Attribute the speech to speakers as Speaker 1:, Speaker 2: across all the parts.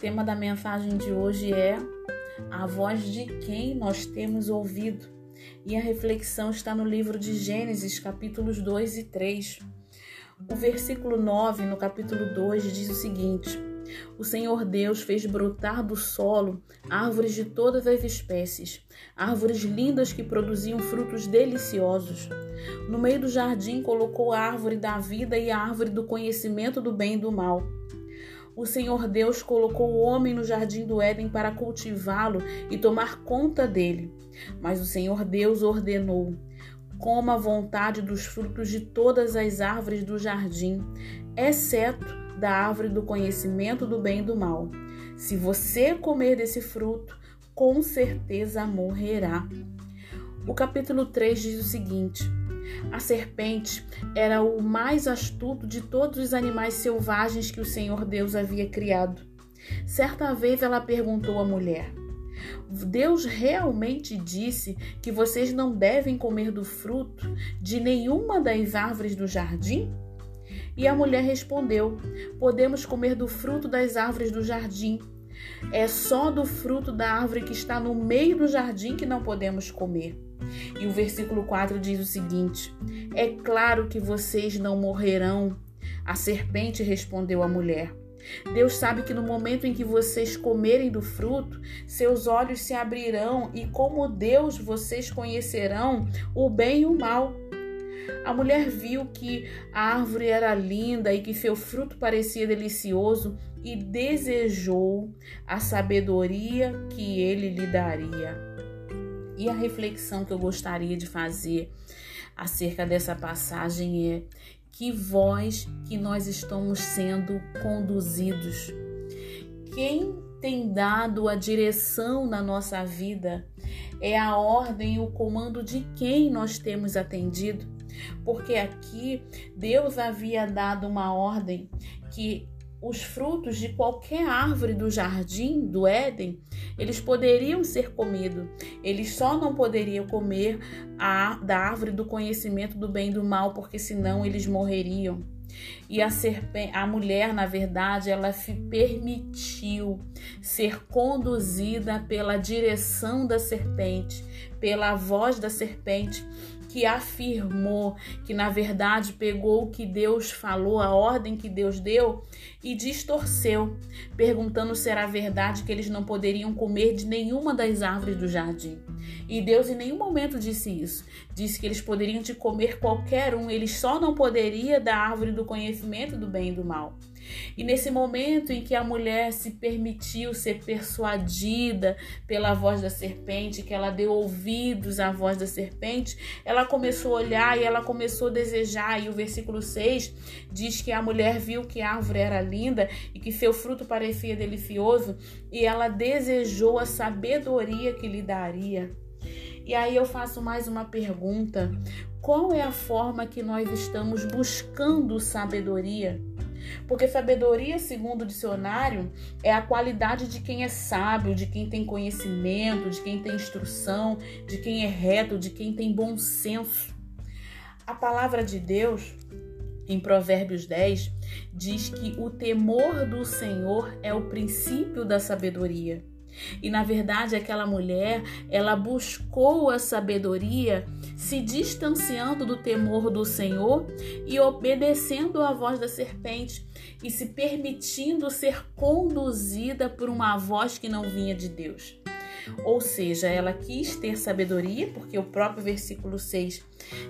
Speaker 1: tema da mensagem de hoje é a voz de quem nós temos ouvido. E a reflexão está no livro de Gênesis, capítulos 2 e 3. O versículo 9, no capítulo 2, diz o seguinte: O Senhor Deus fez brotar do solo árvores de todas as espécies, árvores lindas que produziam frutos deliciosos. No meio do jardim colocou a árvore da vida e a árvore do conhecimento do bem e do mal o Senhor Deus colocou o homem no jardim do Éden para cultivá-lo e tomar conta dele. Mas o Senhor Deus ordenou: coma à vontade dos frutos de todas as árvores do jardim, exceto da árvore do conhecimento do bem e do mal. Se você comer desse fruto, com certeza morrerá. O capítulo 3 diz o seguinte: a serpente era o mais astuto de todos os animais selvagens que o Senhor Deus havia criado. Certa vez ela perguntou à mulher: Deus realmente disse que vocês não devem comer do fruto de nenhuma das árvores do jardim? E a mulher respondeu: Podemos comer do fruto das árvores do jardim. É só do fruto da árvore que está no meio do jardim que não podemos comer. E o versículo 4 diz o seguinte: É claro que vocês não morrerão. A serpente respondeu à mulher: Deus sabe que no momento em que vocês comerem do fruto, seus olhos se abrirão e, como Deus, vocês conhecerão o bem e o mal. A mulher viu que a árvore era linda e que seu fruto parecia delicioso e desejou a sabedoria que ele lhe daria. E a reflexão que eu gostaria de fazer acerca dessa passagem é que voz que nós estamos sendo conduzidos. Quem tem dado a direção na nossa vida é a ordem e o comando de quem nós temos atendido. Porque aqui Deus havia dado uma ordem que os frutos de qualquer árvore do jardim do Éden, eles poderiam ser comidos. Eles só não poderiam comer a, da árvore do conhecimento do bem e do mal, porque senão eles morreriam. E a, serpente, a mulher, na verdade, ela se permitiu ser conduzida pela direção da serpente, pela voz da serpente, que afirmou que na verdade pegou o que Deus falou, a ordem que Deus deu e distorceu, perguntando se era verdade que eles não poderiam comer de nenhuma das árvores do jardim. E Deus em nenhum momento disse isso. Disse que eles poderiam de comer qualquer um, eles só não poderiam da árvore do conhecimento do bem e do mal. E nesse momento em que a mulher se permitiu ser persuadida pela voz da serpente, que ela deu ouvidos à voz da serpente, ela começou a olhar e ela começou a desejar. E o versículo 6 diz que a mulher viu que a árvore era linda e que seu fruto parecia delicioso, e ela desejou a sabedoria que lhe daria. E aí eu faço mais uma pergunta: qual é a forma que nós estamos buscando sabedoria? Porque sabedoria, segundo o dicionário, é a qualidade de quem é sábio, de quem tem conhecimento, de quem tem instrução, de quem é reto, de quem tem bom senso. A palavra de Deus, em Provérbios 10, diz que o temor do Senhor é o princípio da sabedoria. E na verdade, aquela mulher, ela buscou a sabedoria se distanciando do temor do Senhor e obedecendo à voz da serpente e se permitindo ser conduzida por uma voz que não vinha de Deus. Ou seja, ela quis ter sabedoria, porque o próprio versículo 6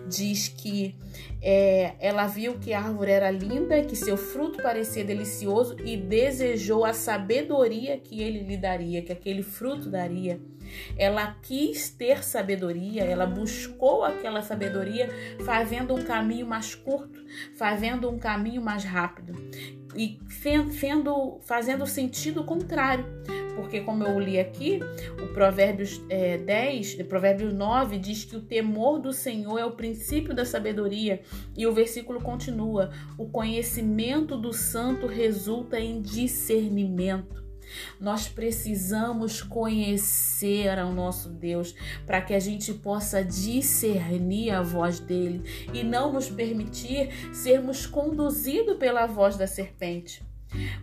Speaker 1: diz que é, ela viu que a árvore era linda, que seu fruto parecia delicioso e desejou a sabedoria que ele lhe daria, que aquele fruto daria. Ela quis ter sabedoria, ela buscou aquela sabedoria, fazendo um caminho mais curto, fazendo um caminho mais rápido e fazendo sentido contrário porque como eu li aqui, o Provérbios é, 10, Provérbios 9 diz que o temor do Senhor é o princípio da sabedoria, e o versículo continua: o conhecimento do santo resulta em discernimento. Nós precisamos conhecer ao nosso Deus para que a gente possa discernir a voz dele e não nos permitir sermos conduzidos pela voz da serpente.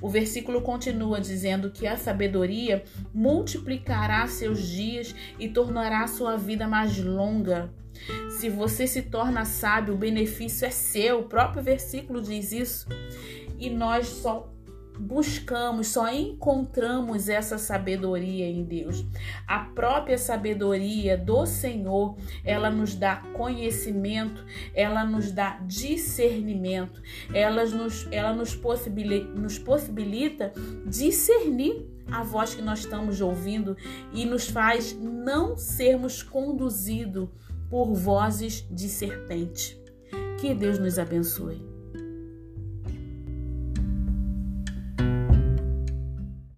Speaker 1: O versículo continua dizendo que a sabedoria multiplicará seus dias e tornará sua vida mais longa. Se você se torna sábio, o benefício é seu. O próprio versículo diz isso. E nós só buscamos, só encontramos essa sabedoria em Deus. A própria sabedoria do Senhor, ela nos dá conhecimento, ela nos dá discernimento, ela nos, ela nos, possibilita, nos possibilita discernir a voz que nós estamos ouvindo e nos faz não sermos conduzidos por vozes de serpente. Que Deus nos abençoe.